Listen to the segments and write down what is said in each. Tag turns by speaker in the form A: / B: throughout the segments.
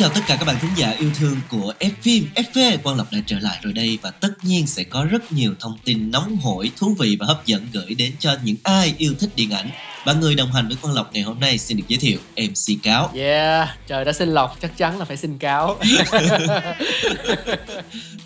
A: chào tất cả các bạn thính giả yêu thương của F phim FV Quang Lộc đã trở lại rồi đây và tất nhiên sẽ có rất nhiều thông tin nóng hổi, thú vị và hấp dẫn gửi đến cho những ai yêu thích điện ảnh. Và người đồng hành với Quang Lộc ngày hôm nay xin được giới thiệu MC Cáo.
B: Yeah, trời đã xin lọc chắc chắn là phải xin cáo.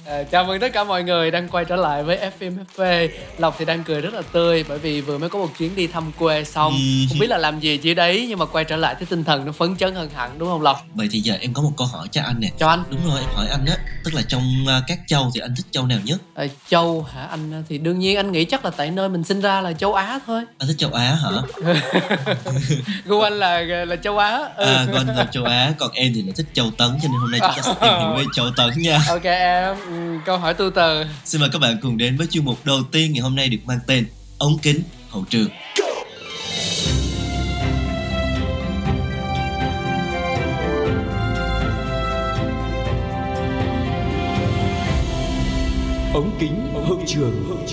B: à, chào mừng tất cả mọi người đang quay trở lại với FM FV. Lộc thì đang cười rất là tươi bởi vì vừa mới có một chuyến đi thăm quê xong.
A: Ừm.
B: Không biết là làm gì chỉ đấy nhưng mà quay trở lại thì tinh thần nó phấn chấn hơn hẳn đúng không Lộc?
A: Vậy thì giờ em có một câu hỏi cho anh nè.
B: Cho anh.
A: Đúng rồi, em hỏi anh á, tức là trong à, các châu thì anh thích châu nào nhất?
B: À, châu hả anh thì đương nhiên anh nghĩ chắc là tại nơi mình sinh ra là châu Á thôi.
A: Anh thích châu Á hả?
B: Gu anh là là châu Á. Ừ.
A: À, anh là châu Á, còn em thì lại thích châu Tấn cho nên hôm nay chúng ta sẽ tìm hiểu về châu Tấn nha.
B: Ok em, ừ, câu hỏi tu từ.
A: Xin mời các bạn cùng đến với chuyên mục đầu tiên ngày hôm nay được mang tên Ống kính hậu trường.
C: Ống kính hậu trường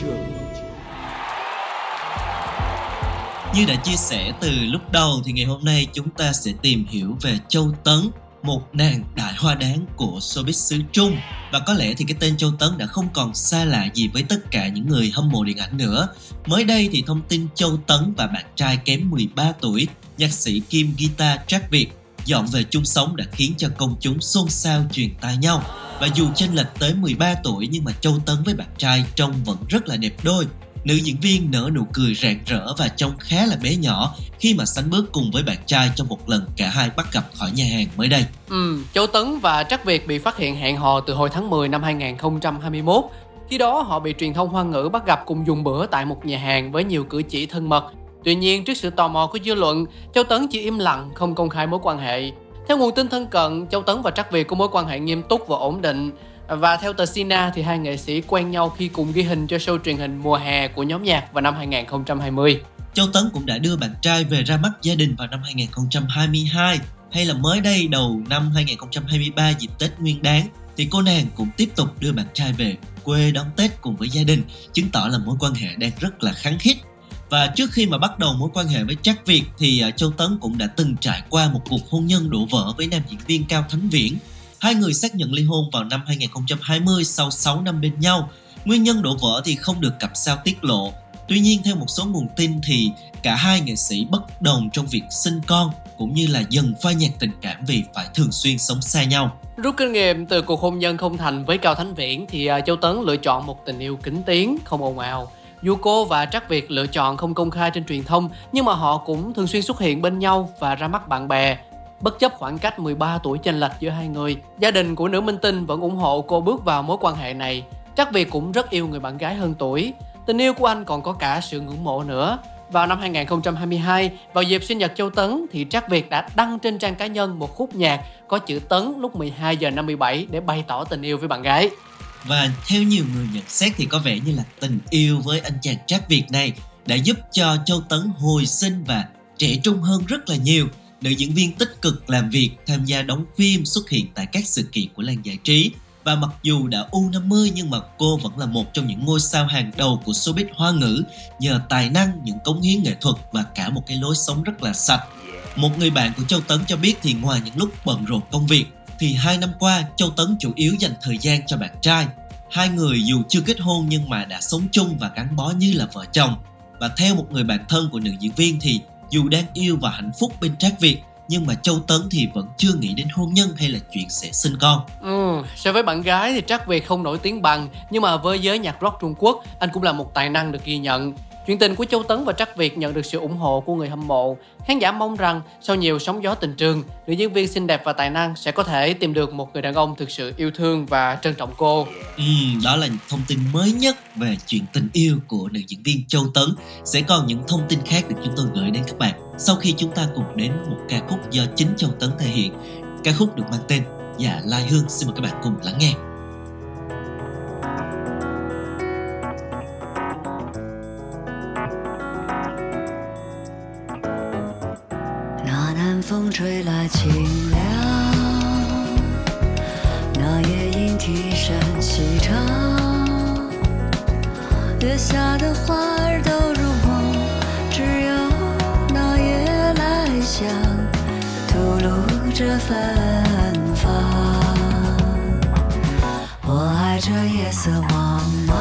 A: Như đã chia sẻ từ lúc đầu thì ngày hôm nay chúng ta sẽ tìm hiểu về Châu Tấn, một nàng đại hoa đáng của showbiz xứ Trung. Và có lẽ thì cái tên Châu Tấn đã không còn xa lạ gì với tất cả những người hâm mộ điện ảnh nữa. Mới đây thì thông tin Châu Tấn và bạn trai kém 13 tuổi, nhạc sĩ Kim Guitar Jack Việt dọn về chung sống đã khiến cho công chúng xôn xao truyền tai nhau. Và dù chênh lệch tới 13 tuổi nhưng mà Châu Tấn với bạn trai trông vẫn rất là đẹp đôi. Nữ diễn viên nở nụ cười rạng rỡ và trông khá là bé nhỏ khi mà sánh bước cùng với bạn trai trong một lần cả hai bắt gặp khỏi nhà hàng mới đây.
B: Ừ, Châu Tấn và Trắc Việt bị phát hiện hẹn hò từ hồi tháng 10 năm 2021. Khi đó họ bị truyền thông hoa ngữ bắt gặp cùng dùng bữa tại một nhà hàng với nhiều cử chỉ thân mật. Tuy nhiên, trước sự tò mò của dư luận, Châu Tấn chỉ im lặng không công khai mối quan hệ. Theo nguồn tin thân cận, Châu Tấn và Trắc Việt có mối quan hệ nghiêm túc và ổn định. Và theo tờ Sina thì hai nghệ sĩ quen nhau khi cùng ghi hình cho show truyền hình mùa hè của nhóm nhạc vào năm 2020.
A: Châu Tấn cũng đã đưa bạn trai về ra mắt gia đình vào năm 2022 hay là mới đây đầu năm 2023 dịp Tết Nguyên Đán, thì cô nàng cũng tiếp tục đưa bạn trai về quê đón Tết cùng với gia đình, chứng tỏ là mối quan hệ đang rất là kháng khít và trước khi mà bắt đầu mối quan hệ với Jack Việt thì à, Châu Tấn cũng đã từng trải qua một cuộc hôn nhân đổ vỡ với nam diễn viên Cao Thánh Viễn. Hai người xác nhận ly hôn vào năm 2020 sau 6 năm bên nhau. Nguyên nhân đổ vỡ thì không được cặp sao tiết lộ. Tuy nhiên theo một số nguồn tin thì cả hai nghệ sĩ bất đồng trong việc sinh con cũng như là dần phai nhạt tình cảm vì phải thường xuyên sống xa nhau.
B: Rút kinh nghiệm từ cuộc hôn nhân không thành với Cao Thánh Viễn thì à, Châu Tấn lựa chọn một tình yêu kính tiếng, không ồn ào. Dù cô và trác Việt lựa chọn không công khai trên truyền thông nhưng mà họ cũng thường xuyên xuất hiện bên nhau và ra mắt bạn bè. Bất chấp khoảng cách 13 tuổi chênh lệch giữa hai người, gia đình của nữ minh tinh vẫn ủng hộ cô bước vào mối quan hệ này. Chắc Việt cũng rất yêu người bạn gái hơn tuổi. Tình yêu của anh còn có cả sự ngưỡng mộ nữa. Vào năm 2022, vào dịp sinh nhật Châu Tấn thì Trác Việt đã đăng trên trang cá nhân một khúc nhạc có chữ Tấn lúc 12 giờ 57 để bày tỏ tình yêu với bạn gái.
A: Và theo nhiều người nhận xét thì có vẻ như là tình yêu với anh chàng Trác Việt này đã giúp cho Châu Tấn hồi sinh và trẻ trung hơn rất là nhiều. Nữ diễn viên tích cực làm việc, tham gia đóng phim, xuất hiện tại các sự kiện của làng giải trí. Và mặc dù đã U50 nhưng mà cô vẫn là một trong những ngôi sao hàng đầu của showbiz hoa ngữ nhờ tài năng, những cống hiến nghệ thuật và cả một cái lối sống rất là sạch. Một người bạn của Châu Tấn cho biết thì ngoài những lúc bận rộn công việc thì hai năm qua Châu Tấn chủ yếu dành thời gian cho bạn trai. Hai người dù chưa kết hôn nhưng mà đã sống chung và gắn bó như là vợ chồng. Và theo một người bạn thân của nữ diễn viên thì dù đang yêu và hạnh phúc bên Trác Việt nhưng mà Châu Tấn thì vẫn chưa nghĩ đến hôn nhân hay là chuyện sẽ sinh con.
B: Ừ, so với bạn gái thì Trác Việt không nổi tiếng bằng Nhưng mà với giới nhạc rock Trung Quốc Anh cũng là một tài năng được ghi nhận Chuyện tình của Châu Tấn và Trắc Việt nhận được sự ủng hộ của người hâm mộ. Khán giả mong rằng sau nhiều sóng gió tình trường, nữ diễn viên xinh đẹp và tài năng sẽ có thể tìm được một người đàn ông thực sự yêu thương và trân trọng cô.
A: Ừ, đó là thông tin mới nhất về chuyện tình yêu của nữ diễn viên Châu Tấn. Sẽ còn những thông tin khác được chúng tôi gửi đến các bạn sau khi chúng ta cùng đến một ca khúc do chính Châu Tấn thể hiện. Ca khúc được mang tên Dạ Lai Hương. Xin mời các bạn cùng lắng nghe.
D: 吹来清凉，那夜莺啼声细唱月下的花儿都入梦，只有那夜来香吐露着芬芳。我爱这夜色茫茫，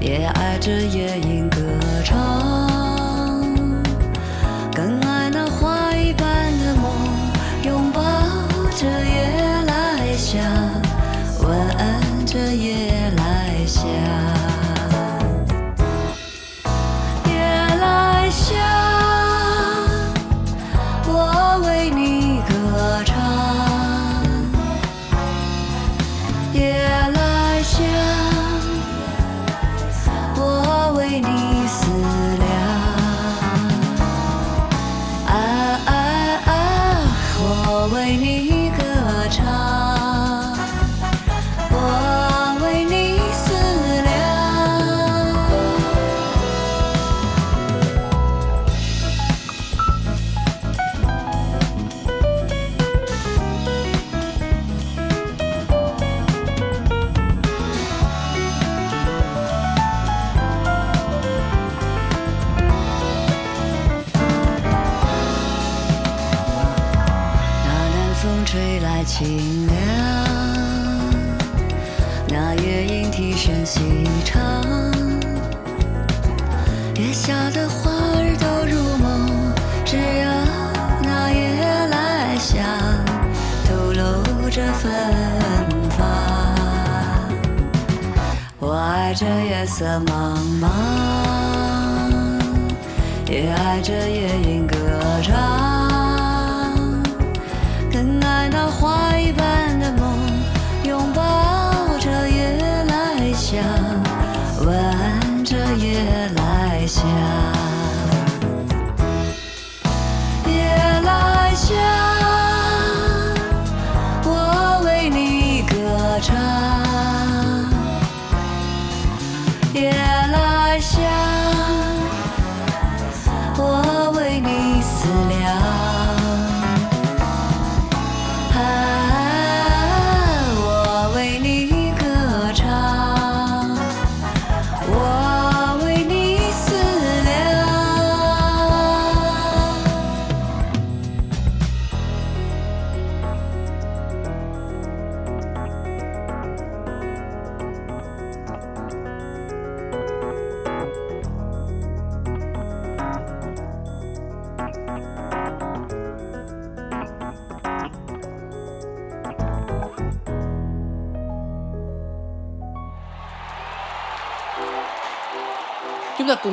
D: 也爱这夜莺歌唱，着芬芳。我爱这夜色茫茫也爱这夜莺歌唱。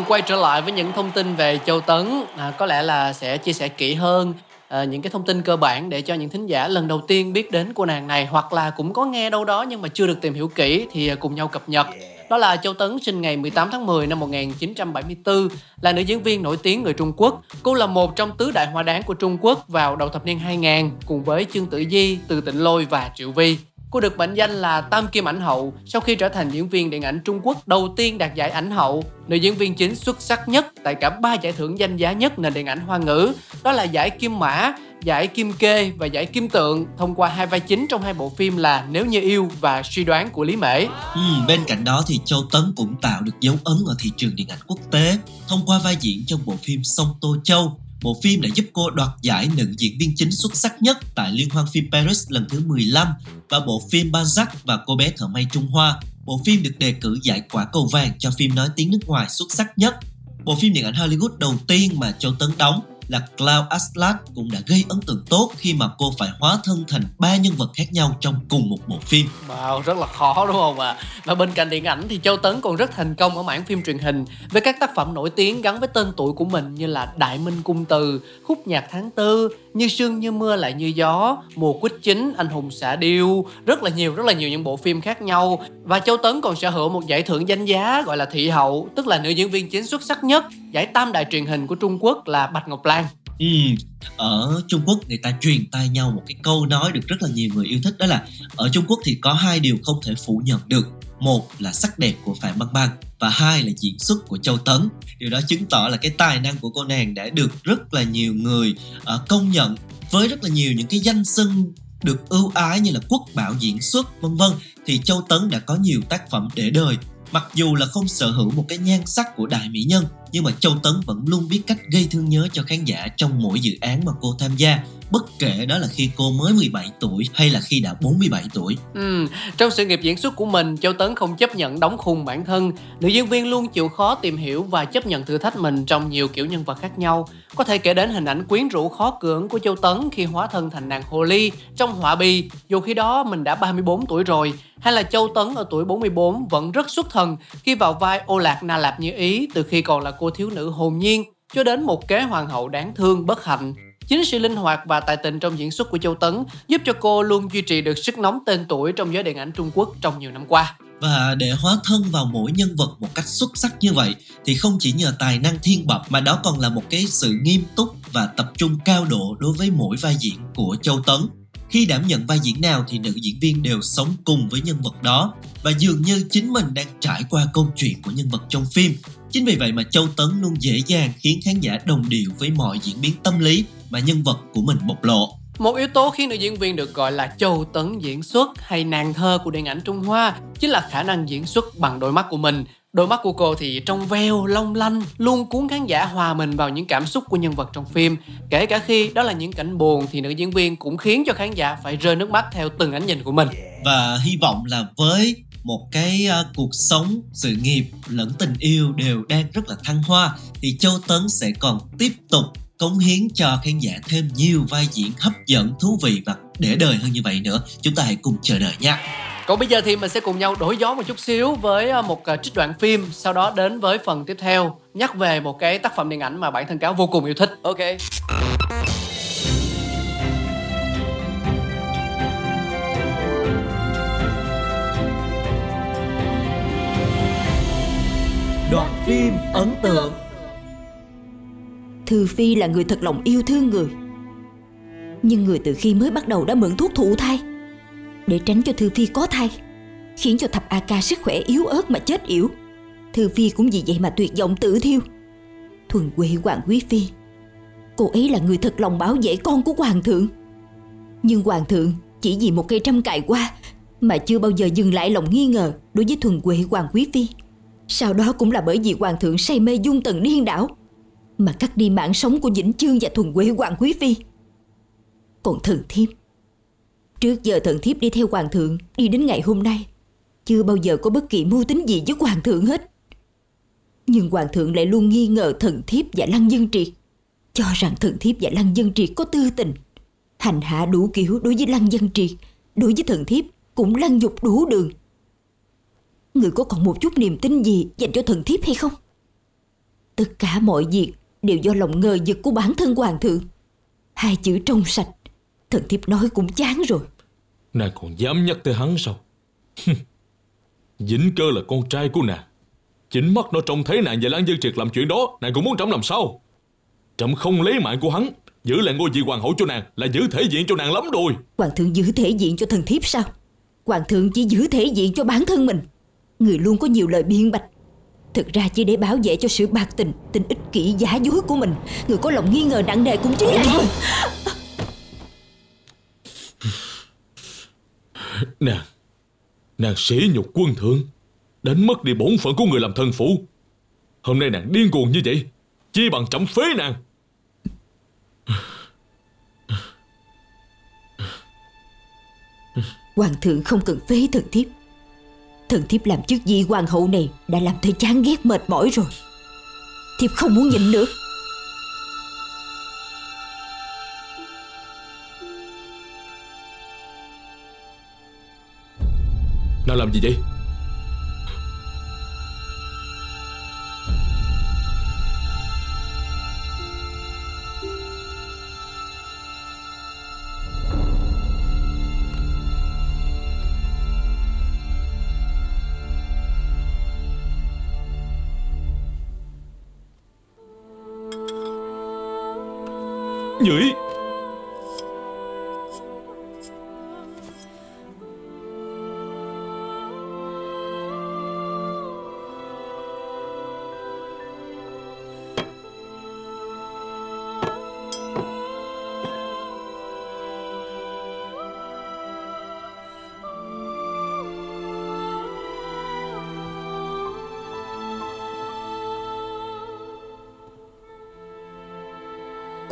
B: Quay trở lại với những thông tin về Châu Tấn. À, có lẽ là sẽ chia sẻ kỹ hơn à, những cái thông tin cơ bản để cho những thính giả lần đầu tiên biết đến cô nàng này hoặc là cũng có nghe đâu đó nhưng mà chưa được tìm hiểu kỹ thì à, cùng nhau cập nhật. Đó là Châu Tấn sinh ngày 18 tháng 10 năm 1974, là nữ diễn viên nổi tiếng người Trung Quốc. Cô là một trong tứ đại hoa đáng của Trung Quốc vào đầu thập niên 2000 cùng với Trương Tử Di, Từ Tịnh Lôi và Triệu Vi. Cô được mệnh danh là Tam Kim Ảnh Hậu sau khi trở thành diễn viên điện ảnh Trung Quốc đầu tiên đạt giải ảnh hậu, nữ diễn viên chính xuất sắc nhất tại cả ba giải thưởng danh giá nhất nền điện ảnh Hoa ngữ, đó là giải Kim Mã, giải Kim Kê và giải Kim Tượng thông qua hai vai chính trong hai bộ phim là Nếu như yêu và Suy đoán của Lý Mễ.
A: Ừ, bên cạnh đó thì Châu Tấn cũng tạo được dấu ấn ở thị trường điện ảnh quốc tế thông qua vai diễn trong bộ phim Sông Tô Châu Bộ phim đã giúp cô đoạt giải nữ diễn viên chính xuất sắc nhất tại Liên hoan phim Paris lần thứ 15 và bộ phim Bazak và Cô bé thợ may Trung Hoa. Bộ phim được đề cử giải quả cầu vàng cho phim nói tiếng nước ngoài xuất sắc nhất. Bộ phim điện ảnh Hollywood đầu tiên mà Châu Tấn đóng là Cloud Atlas cũng đã gây ấn tượng tốt khi mà cô phải hóa thân thành ba nhân vật khác nhau trong cùng một bộ phim.
B: Wow, rất là khó đúng không ạ? À? Và bên cạnh điện ảnh thì Châu Tấn còn rất thành công ở mảng phim truyền hình với các tác phẩm nổi tiếng gắn với tên tuổi của mình như là Đại Minh Cung Từ, Khúc Nhạc Tháng Tư, Như Sương Như Mưa Lại Như Gió, Mùa Quýt Chính, Anh Hùng Xạ Điêu, rất là nhiều, rất là nhiều những bộ phim khác nhau. Và Châu Tấn còn sở hữu một giải thưởng danh giá gọi là Thị Hậu, tức là nữ diễn viên chính xuất sắc nhất, giải tam đại truyền hình của Trung Quốc là Bạch Ngọc Lan.
A: Ừ, ở Trung Quốc người ta truyền tai nhau một cái câu nói được rất là nhiều người yêu thích đó là ở Trung Quốc thì có hai điều không thể phủ nhận được. Một là sắc đẹp của Phạm Băng Băng và hai là diễn xuất của Châu Tấn. Điều đó chứng tỏ là cái tài năng của cô nàng đã được rất là nhiều người uh, công nhận với rất là nhiều những cái danh xưng được ưu ái như là quốc bảo diễn xuất vân vân. Thì Châu Tấn đã có nhiều tác phẩm để đời mặc dù là không sở hữu một cái nhan sắc của đại mỹ nhân, nhưng mà Châu Tấn vẫn luôn biết cách gây thương nhớ cho khán giả trong mỗi dự án mà cô tham gia bất kể đó là khi cô mới 17 tuổi hay là khi đã 47 tuổi.
B: Ừ, trong sự nghiệp diễn xuất của mình, Châu Tấn không chấp nhận đóng khung bản thân. Nữ diễn viên luôn chịu khó tìm hiểu và chấp nhận thử thách mình trong nhiều kiểu nhân vật khác nhau. Có thể kể đến hình ảnh quyến rũ khó cưỡng của Châu Tấn khi hóa thân thành nàng Hồ Ly trong Họa Bì, dù khi đó mình đã 34 tuổi rồi. Hay là Châu Tấn ở tuổi 44 vẫn rất xuất thần khi vào vai ô lạc Na Lạp Như Ý từ khi còn là cô thiếu nữ hồn nhiên cho đến một kế hoàng hậu đáng thương bất hạnh Chính sự linh hoạt và tài tình trong diễn xuất của Châu Tấn giúp cho cô luôn duy trì được sức nóng tên tuổi trong giới điện ảnh Trung Quốc trong nhiều năm qua.
A: Và để hóa thân vào mỗi nhân vật một cách xuất sắc như vậy, thì không chỉ nhờ tài năng thiên bẩm mà đó còn là một cái sự nghiêm túc và tập trung cao độ đối với mỗi vai diễn của Châu Tấn. Khi đảm nhận vai diễn nào thì nữ diễn viên đều sống cùng với nhân vật đó và dường như chính mình đang trải qua câu chuyện của nhân vật trong phim. Chính vì vậy mà Châu Tấn luôn dễ dàng khiến khán giả đồng điệu với mọi diễn biến tâm lý mà nhân vật của mình bộc lộ.
B: Một yếu tố khiến nữ diễn viên được gọi là châu tấn diễn xuất hay nàng thơ của điện ảnh Trung Hoa chính là khả năng diễn xuất bằng đôi mắt của mình. Đôi mắt của cô thì trong veo, long lanh, luôn cuốn khán giả hòa mình vào những cảm xúc của nhân vật trong phim. Kể cả khi đó là những cảnh buồn thì nữ diễn viên cũng khiến cho khán giả phải rơi nước mắt theo từng ánh nhìn của mình.
A: Và hy vọng là với một cái uh, cuộc sống sự nghiệp lẫn tình yêu đều đang rất là thăng hoa thì châu tấn sẽ còn tiếp tục cống hiến cho khán giả thêm nhiều vai diễn hấp dẫn, thú vị và để đời hơn như vậy nữa. Chúng ta hãy cùng chờ đợi nha.
B: Còn bây giờ thì mình sẽ cùng nhau đổi gió một chút xíu với ờ, một ờ, trích đoạn phim, sau đó đến với phần tiếp theo nhắc về một cái tác phẩm điện ảnh mà bản thân cáo vô cùng yêu thích.
C: Ok.
A: Đoạn phim ấn tượng.
E: Thư Phi là người thật lòng yêu thương người. Nhưng người từ khi mới bắt đầu đã mượn thuốc thụ thai. Để tránh cho Thư Phi có thai, Khiến cho thập A ca sức khỏe yếu ớt mà chết yểu, Thư Phi cũng vì vậy mà tuyệt vọng tự thiêu. Thuần quê Hoàng Quý Phi, Cô ấy là người thật lòng bảo vệ con của Hoàng thượng. Nhưng Hoàng thượng chỉ vì một cây trăm cài qua Mà chưa bao giờ dừng lại lòng nghi ngờ đối với thuần quê Hoàng Quý Phi. Sau đó cũng là bởi vì Hoàng thượng say mê dung tần điên đảo mà cắt đi mạng sống của Vĩnh Chương và Thuần Quế Hoàng Quý Phi. Còn thần thiếp, trước giờ thần thiếp đi theo Hoàng thượng, đi đến ngày hôm nay, chưa bao giờ có bất kỳ mưu tính gì với Hoàng thượng hết. Nhưng Hoàng thượng lại luôn nghi ngờ thần thiếp và Lăng Dân Triệt, cho rằng thần thiếp và Lăng Dân Triệt có tư tình, hành hạ đủ kiểu đối với Lăng Dân Triệt, đối với thần thiếp cũng lăng nhục đủ đường. Người có còn một chút niềm tin gì dành cho thần thiếp hay không? Tất cả mọi việc đều do lòng ngờ vực của bản thân hoàng thượng. Hai chữ trong sạch, thần thiếp nói cũng chán rồi.
F: Nàng còn dám nhắc tới hắn sao? Vĩnh cơ là con trai của nàng. Chính mắt nó trông thấy nàng và Lan Dân Triệt làm chuyện đó, nàng cũng muốn trẫm làm sao? Trẫm không lấy mạng của hắn, giữ lại ngôi vị hoàng hậu cho nàng là giữ thể diện cho nàng lắm rồi.
E: Hoàng thượng giữ thể diện cho thần thiếp sao? Hoàng thượng chỉ giữ thể diện cho bản thân mình. Người luôn có nhiều lời biện bạch. Thực ra chỉ để bảo vệ cho sự bạc tình Tình ích kỷ giả dối của mình. Người có lòng nghi ngờ nặng nề cũng chính là
F: thôi Nàng Nàng sỉ nhục quân thượng Đánh mất đi bổn phận của người làm thân phụ. Hôm nay nàng điên cuồng như vậy Chi bằng trọng phế nàng.
E: Hoàng thượng không cần phế thần thiếp Thần thiếp làm chức vị hoàng hậu này Đã làm thấy chán ghét mệt mỏi rồi. Thiếp không muốn nhịn nữa.
F: Nó làm gì vậy?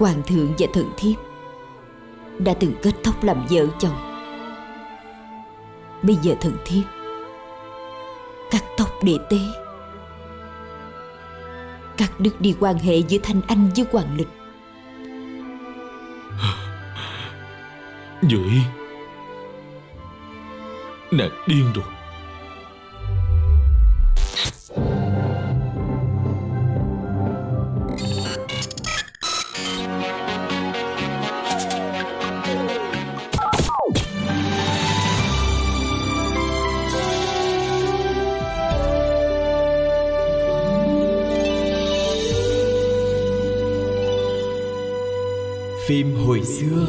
E: Hoàng thượng và thần thiếp Đã từng kết thúc làm vợ chồng. Bây giờ thần thiếp, Cắt tóc để tế, Cắt đứt đi quan hệ giữa Thanh Anh với Hoàng Lịch.
F: Dưỡi Nàng điên rồi.
C: Phim hồi xưa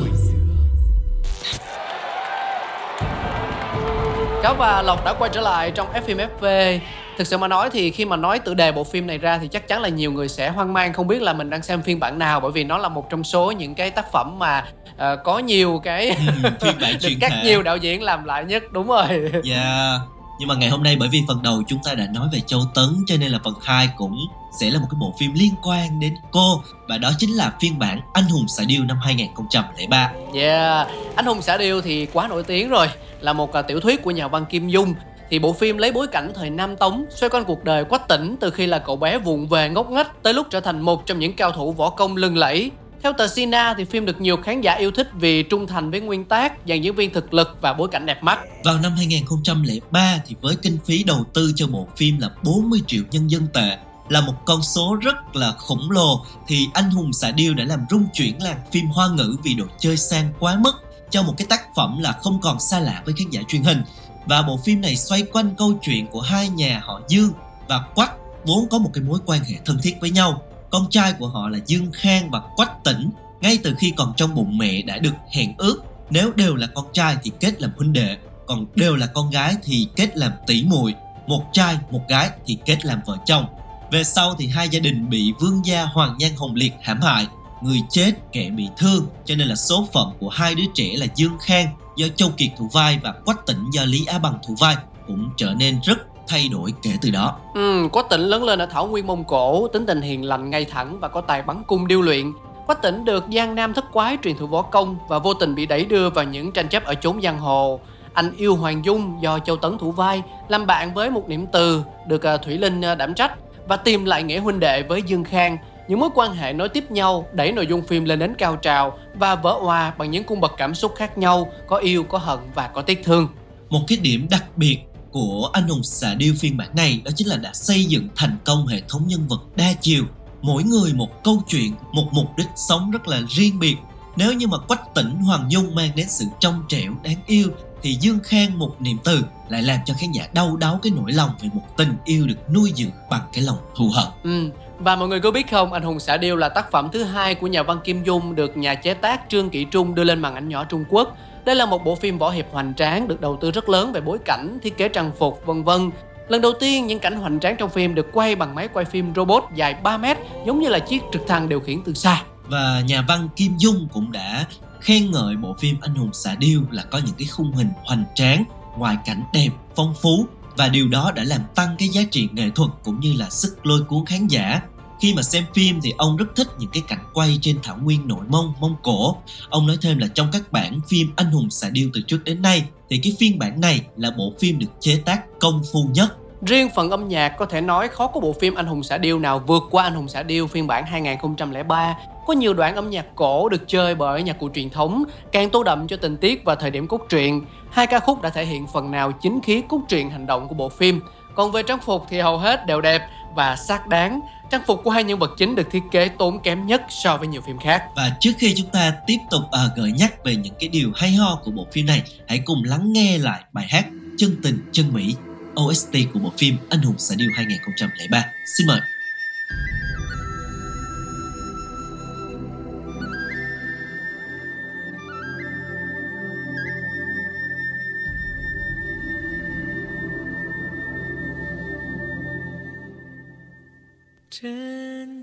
B: Cáo và Lộc đã quay trở lại trong F FV. Thực sự mà nói thì khi mà nói tựa đề bộ phim này ra thì chắc chắn là nhiều người sẽ hoang mang không biết là mình đang xem phiên bản nào bởi vì nó là một trong số những cái tác phẩm mà ờ, có nhiều cái
A: Ừ, phiên bản
B: được các nhiều đạo diễn làm lại nhất đúng rồi.
A: Dạ nhưng mà ngày hôm nay bởi vì phần đầu chúng ta đã nói về Châu Tấn Cho nên là phần 2 cũng sẽ là một cái bộ phim liên quan đến cô Và đó chính là phiên bản Anh hùng xạ điêu năm 2003
B: Yeah, Anh hùng xạ điêu thì quá nổi tiếng rồi, là một à, tiểu thuyết của nhà văn Kim Dung. Thì bộ phim lấy bối cảnh thời Nam Tống, xoay quanh cuộc đời Quách Tỉnh từ khi là cậu bé vụng về ngốc nghếch tới lúc trở thành một trong những cao thủ võ công lừng lẫy. Theo tờ Sina thì phim được nhiều khán giả yêu thích vì trung thành với nguyên tác, dàn diễn viên thực lực và bối cảnh đẹp mắt.
A: Vào năm 2003 thì với kinh phí đầu tư cho bộ phim là 40 triệu nhân dân tệ là một con số rất là khổng lồ thì anh hùng xạ điêu đã làm rung chuyển làng phim hoa ngữ vì độ chơi sang quá mức cho một cái tác phẩm là không còn xa lạ với khán giả truyền hình và bộ phim này xoay quanh câu chuyện của hai nhà họ Dương và Quách vốn có một cái mối quan hệ thân thiết với nhau con trai của họ là Dương Khang và Quách Tỉnh ngay từ khi còn trong bụng mẹ đã được hẹn ước. Nếu đều là con trai thì kết làm huynh đệ, còn đều là con gái thì kết làm tỷ muội. Một trai, một gái thì kết làm vợ chồng. Về sau thì hai gia đình bị vương gia Hoàng Nhan Hồng Liệt hãm hại. Người chết, kẻ bị thương. Cho nên là số phận của hai đứa trẻ là Dương Khang do Châu Kiệt thủ vai và Quách Tỉnh do Lý Á Bằng thủ vai cũng trở nên rất thay đổi kể từ đó
B: Ừ, Quách Tỉnh lớn lên ở Thảo Nguyên Mông Cổ, tính tình hiền lành ngay thẳng và có tài bắn cung điêu luyện. Quách Tỉnh được Giang Nam thất quái truyền thụ võ công và vô tình bị đẩy đưa vào những tranh chấp ở chốn giang hồ. Anh yêu Hoàng Dung do Châu Tấn thủ vai, làm bạn với một niệm từ được à, Thủy Linh à, đảm trách và tìm lại nghĩa huynh đệ với Dương Khang. Những mối quan hệ nối tiếp nhau đẩy nội dung phim lên đến cao trào và vỡ hòa bằng những cung bậc cảm xúc khác nhau, có yêu, có hận và có tiếc thương.
A: một cái điểm đặc biệt của anh hùng xạ điêu phiên bản này đó chính là đã xây dựng thành công hệ thống nhân vật đa chiều mỗi người một câu chuyện, một mục đích sống rất là riêng biệt nếu như mà quách tỉnh hoàng dung mang đến sự trong trẻo, đáng yêu, thì dương khang một niềm từ lại làm cho khán giả đau đáu cái nỗi lòng về một tình yêu được nuôi dưỡng bằng cái lòng thù hận
B: Ừ. Và mọi người có biết không, Anh hùng xạ điêu là tác phẩm thứ hai của nhà văn Kim Dung được nhà chế tác Trương Kỷ Trung đưa lên màn ảnh nhỏ Trung Quốc. Đây là một bộ phim võ hiệp hoành tráng được đầu tư rất lớn về bối cảnh, thiết kế trang phục, vân vân. Lần đầu tiên, những cảnh hoành tráng trong phim được quay bằng máy quay phim robot dài 3 mét, giống như là chiếc trực thăng điều khiển từ xa.
A: và nhà văn Kim Dung cũng đã khen ngợi bộ phim Anh hùng xạ điêu là có những cái khung hình hoành tráng, ngoài cảnh đẹp, phong phú và điều đó đã làm tăng cái giá trị nghệ thuật cũng như là sức lôi cuốn khán giả. Khi mà xem phim thì ông rất thích những cái cảnh quay trên thảo nguyên nội mông, mông cổ. Ông nói thêm là trong các bản phim Anh hùng xạ điêu từ trước đến nay thì cái phiên bản này là bộ phim được chế tác công phu nhất
B: Riêng phần âm nhạc có thể nói khó có bộ phim Anh hùng xạ điêu nào vượt qua Anh hùng xạ điêu phiên bản 2003. Có nhiều đoạn âm nhạc cổ được chơi bởi nhạc cụ truyền thống, càng tô đậm cho tình tiết và thời điểm cốt truyện. Hai ca khúc đã thể hiện phần nào chính khí cốt truyện hành động của bộ phim. Còn về trang phục thì hầu hết đều đẹp và xác đáng. Trang phục của hai nhân vật chính được thiết kế tốn kém nhất so với nhiều phim khác.
A: Và trước khi chúng ta tiếp tục uh, gợi nhắc về những cái điều hay ho của bộ phim này, hãy cùng lắng nghe lại bài hát Chân tình chân Mỹ OST của bộ phim Anh hùng xạ điêu 2003. Xin mời.
G: “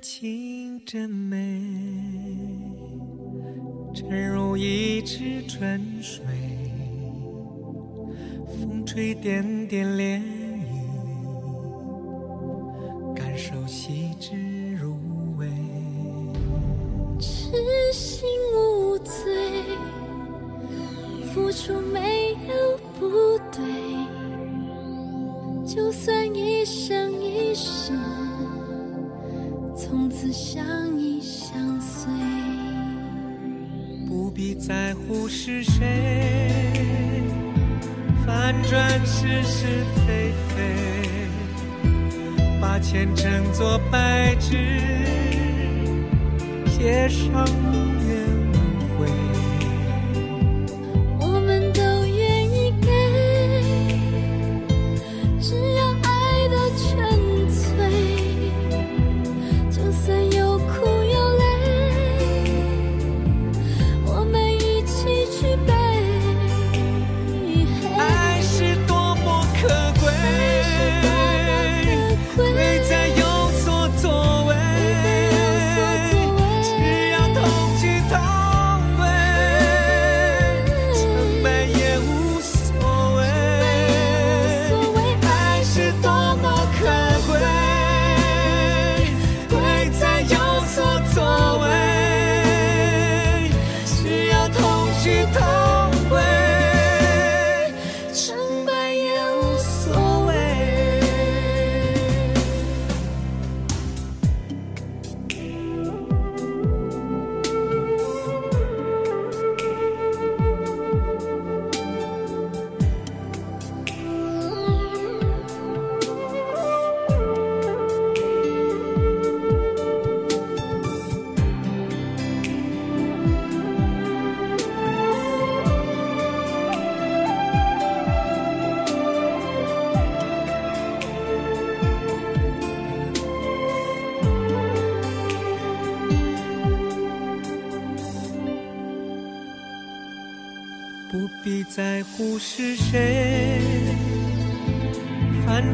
G: 情真美，沉入一池春水，风吹点点涟漪，感受细致。是非非，把前尘做白纸，写上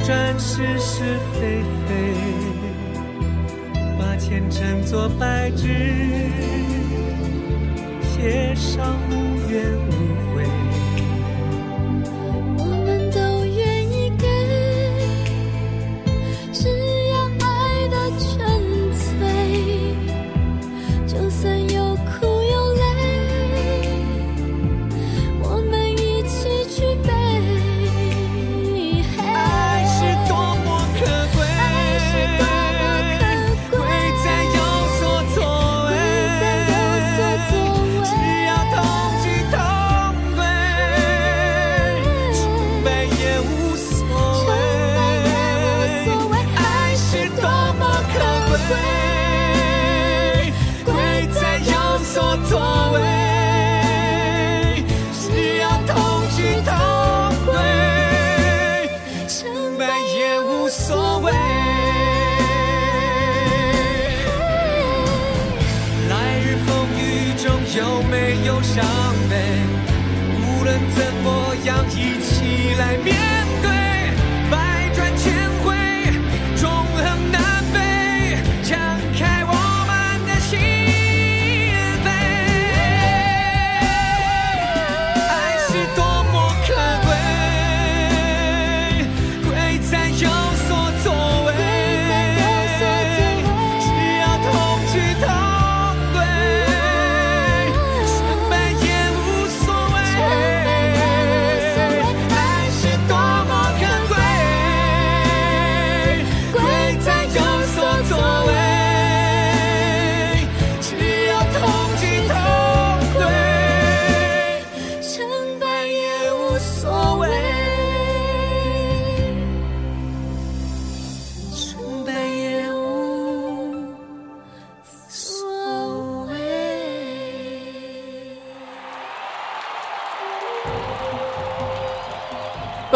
G: 转是是非非，把前尘作白纸，写上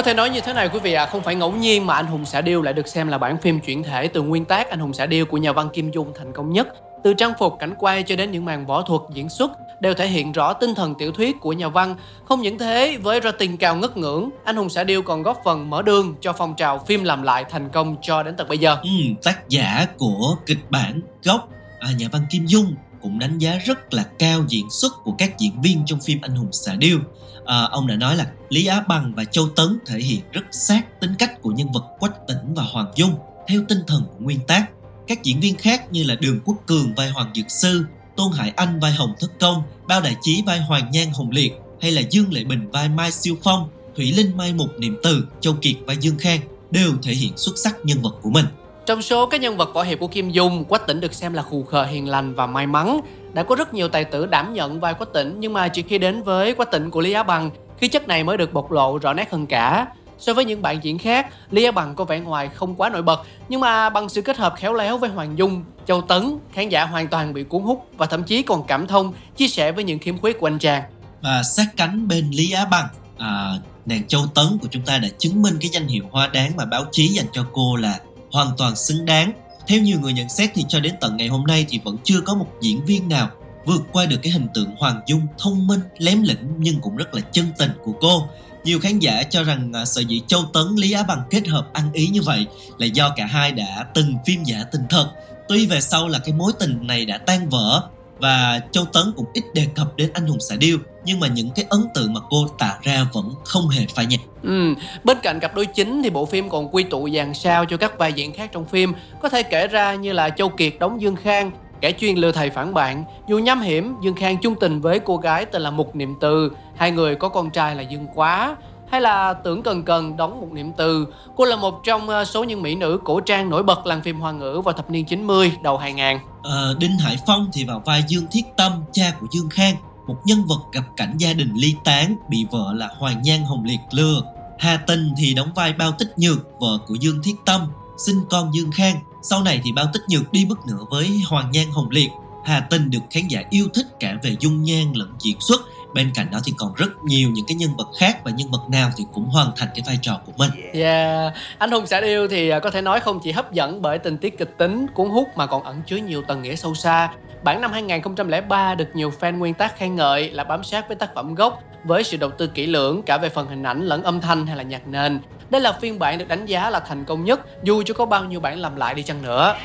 B: thể nói như thế này quý vị ạ, à, không phải ngẫu nhiên mà Anh hùng xạ điêu lại được xem là bản phim chuyển thể từ nguyên tác Anh hùng xạ điêu của nhà văn Kim Dung thành công nhất. Từ trang phục, cảnh quay cho đến những màn võ thuật diễn xuất đều thể hiện rõ tinh thần tiểu thuyết của nhà văn. Không những thế, với rating cao ngất ngưỡng, Anh hùng xạ điêu còn góp phần mở đường cho phong trào phim làm lại thành công cho đến tận bây giờ.
A: Ừ, tác giả của kịch bản gốc à, nhà văn Kim Dung cũng đánh giá rất là cao diễn xuất của các diễn viên trong phim Anh hùng xạ điêu. À, ông đã nói là Lý Á Bằng và Châu Tấn thể hiện rất sát tính cách của nhân vật Quách Tỉnh và Hoàng Dung theo tinh thần của nguyên tác. Các diễn viên khác như là Đường Quốc Cường vai Hoàng Dược Sư, Tôn Hải Anh vai Hồng Thất Công, Bao Đại Chí vai Hoàng Nhan Hồng Liệt hay là Dương Lệ Bình vai Mai Siêu Phong, Thủy Linh Mai Mục Niệm Từ, Châu Kiệt vai Dương Khang đều thể hiện xuất sắc nhân vật của mình.
B: Trong số các nhân vật võ hiệp của Kim Dung, Quách Tỉnh được xem là khù khờ hiền lành và may mắn. Đã có rất nhiều tài tử đảm nhận vai Quách Tỉnh nhưng mà chỉ khi đến với Quách Tỉnh của Lý Á Bằng, khí chất này mới được bộc lộ rõ nét hơn cả. So với những bạn diễn khác, Lý Á Bằng có vẻ ngoài không quá nổi bật, nhưng mà bằng sự kết hợp khéo léo với Hoàng Dung, Châu Tấn, khán giả hoàn toàn bị cuốn hút và thậm chí còn cảm thông, chia sẻ với những khiếm khuyết của anh chàng.
A: Và sát cánh bên Lý Á Bằng, à, nàng Châu Tấn của chúng ta đã chứng minh cái danh hiệu hoa đáng mà báo chí dành cho cô là hoàn toàn xứng đáng. Theo nhiều người nhận xét thì cho đến tận ngày hôm nay thì vẫn chưa có một diễn viên nào vượt qua được cái hình tượng Hoàng Dung thông minh, lém lĩnh nhưng cũng rất là chân tình của cô. Nhiều khán giả cho rằng sợi sở dĩ Châu Tấn Lý Á Bằng kết hợp ăn ý như vậy là do cả hai đã từng phim giả tình thật. Tuy về sau là cái mối tình này đã tan vỡ và Châu Tấn cũng ít đề cập đến anh hùng xạ điêu nhưng mà những cái ấn tượng mà cô tạo ra vẫn không hề phai nhạt.
B: Ừ, bên cạnh cặp đôi chính thì bộ phim còn quy tụ dàn sao cho các vai diễn khác trong phim có thể kể ra như là Châu Kiệt đóng Dương Khang kẻ chuyên lừa thầy phản bạn dù nhắm hiểm dương khang chung tình với cô gái tên là mục niệm từ hai người có con trai là dương quá hay là tưởng cần cần đóng một niệm từ cô là một trong ờ, số những mỹ nữ cổ trang nổi bật làng phim hoa ngữ vào thập niên 90 đầu 2000 à,
A: ờ, Đinh Hải Phong thì vào vai Dương Thiết Tâm cha của Dương Khang một nhân vật gặp cảnh gia đình ly tán bị vợ là Hoàng Nhan Hồng Liệt lừa Hà Tình thì đóng vai Bao Tích Nhược vợ của Dương Thiết Tâm sinh con Dương Khang sau này thì Bao Tích Nhược đi bước nữa với Hoàng Nhan Hồng Liệt. Hà Tinh được khán giả yêu thích cả về dung nhan lẫn diễn xuất. Bên cạnh đó thì còn rất nhiều những cái nhân vật khác và nhân vật nào thì cũng hoàn thành cái vai trò của mình.
B: Yeah, anh hùng xạ điêu thì à, có thể nói không chỉ hấp dẫn bởi tình tiết kịch tính, cuốn hút mà còn ẩn chứa nhiều tầng nghĩa sâu xa. Bản năm 2003 được nhiều fan nguyên tác khen ngợi là bám sát với tác phẩm gốc với sự đầu tư kỹ lưỡng cả về phần hình ảnh lẫn âm thanh hay là nhạc nền. Đây là phiên bản được đánh giá là thành công nhất dù cho có bao nhiêu bản làm lại đi chăng nữa.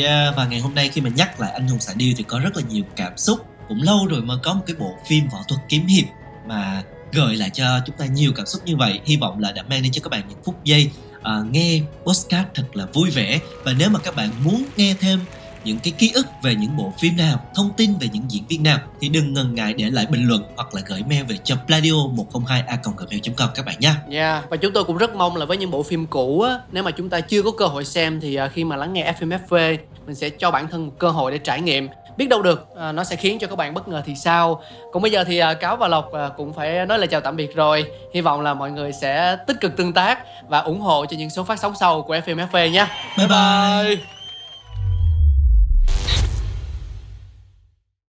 A: Yeah, và ngày hôm nay khi mà nhắc lại anh hùng xạ điêu thì có rất là nhiều cảm xúc. Cũng lâu rồi mà có một cái bộ phim võ thuật kiếm hiệp mà gợi lại cho chúng ta nhiều cảm xúc như vậy. Hy vọng là đã mang đến cho các bạn những phút giây à, nghe postcard thật là vui vẻ. Và nếu mà các bạn muốn nghe thêm những cái ký ức về những bộ phim nào, thông tin về những diễn viên nào thì đừng ngần ngại để lại bình luận hoặc là gửi mail về cho pladio 102 a gmail.com các bạn nha.
B: Dạ, yeah, và chúng tôi cũng rất mong là với những bộ phim cũ á, nếu mà chúng ta chưa có cơ hội xem thì à, khi mà lắng nghe FMFV mình sẽ cho bản thân một cơ hội để trải nghiệm biết đâu được. À, nó sẽ khiến cho các bạn bất ngờ thì sao? Còn bây giờ thì à, cáo và lộc à, cũng phải nói lời chào tạm biệt rồi. Hy vọng là mọi người sẽ tích cực tương tác và ủng hộ cho những số phát sóng sau của fmfv nha.
A: Bye bye, bye.